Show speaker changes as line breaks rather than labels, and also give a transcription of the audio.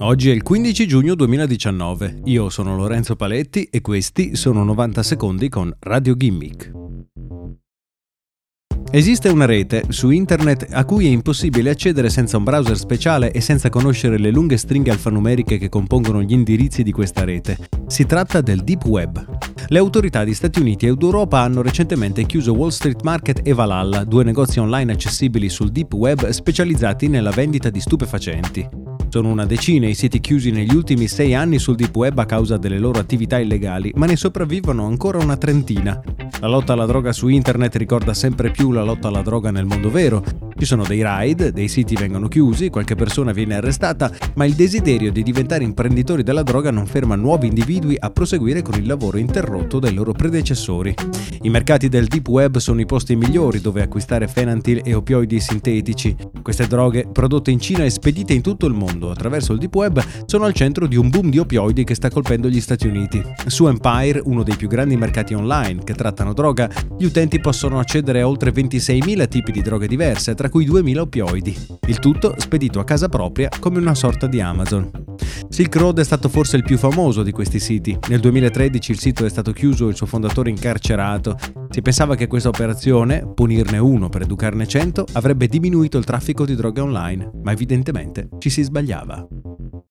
Oggi è il 15 giugno 2019. Io sono Lorenzo Paletti e questi sono 90 secondi con Radio Gimmick. Esiste una rete su internet a cui è impossibile accedere senza un browser speciale e senza conoscere le lunghe stringhe alfanumeriche che compongono gli indirizzi di questa rete. Si tratta del Deep Web. Le autorità di Stati Uniti ed Europa hanno recentemente chiuso Wall Street Market e Valhalla, due negozi online accessibili sul Deep Web specializzati nella vendita di stupefacenti. Sono una decina i siti chiusi negli ultimi sei anni sul deep web a causa delle loro attività illegali, ma ne sopravvivono ancora una trentina. La lotta alla droga su internet ricorda sempre più la lotta alla droga nel mondo vero. Ci sono dei raid, dei siti vengono chiusi, qualche persona viene arrestata, ma il desiderio di diventare imprenditori della droga non ferma nuovi individui a proseguire con il lavoro interrotto dai loro predecessori. I mercati del deep web sono i posti migliori dove acquistare fenantil e opioidi sintetici. Queste droghe, prodotte in Cina e spedite in tutto il mondo, attraverso il deep web sono al centro di un boom di opioidi che sta colpendo gli Stati Uniti. Su Empire, uno dei più grandi mercati online che trattano droga, gli utenti possono accedere a oltre 26.000 tipi di droghe diverse, tra cui 2.000 opioidi. Il tutto spedito a casa propria come una sorta di Amazon. Silk Road è stato forse il più famoso di questi siti. Nel 2013 il sito è stato chiuso e il suo fondatore incarcerato. Si pensava che questa operazione, punirne uno per educarne cento, avrebbe diminuito il traffico di droga online, ma evidentemente ci si sbagliava.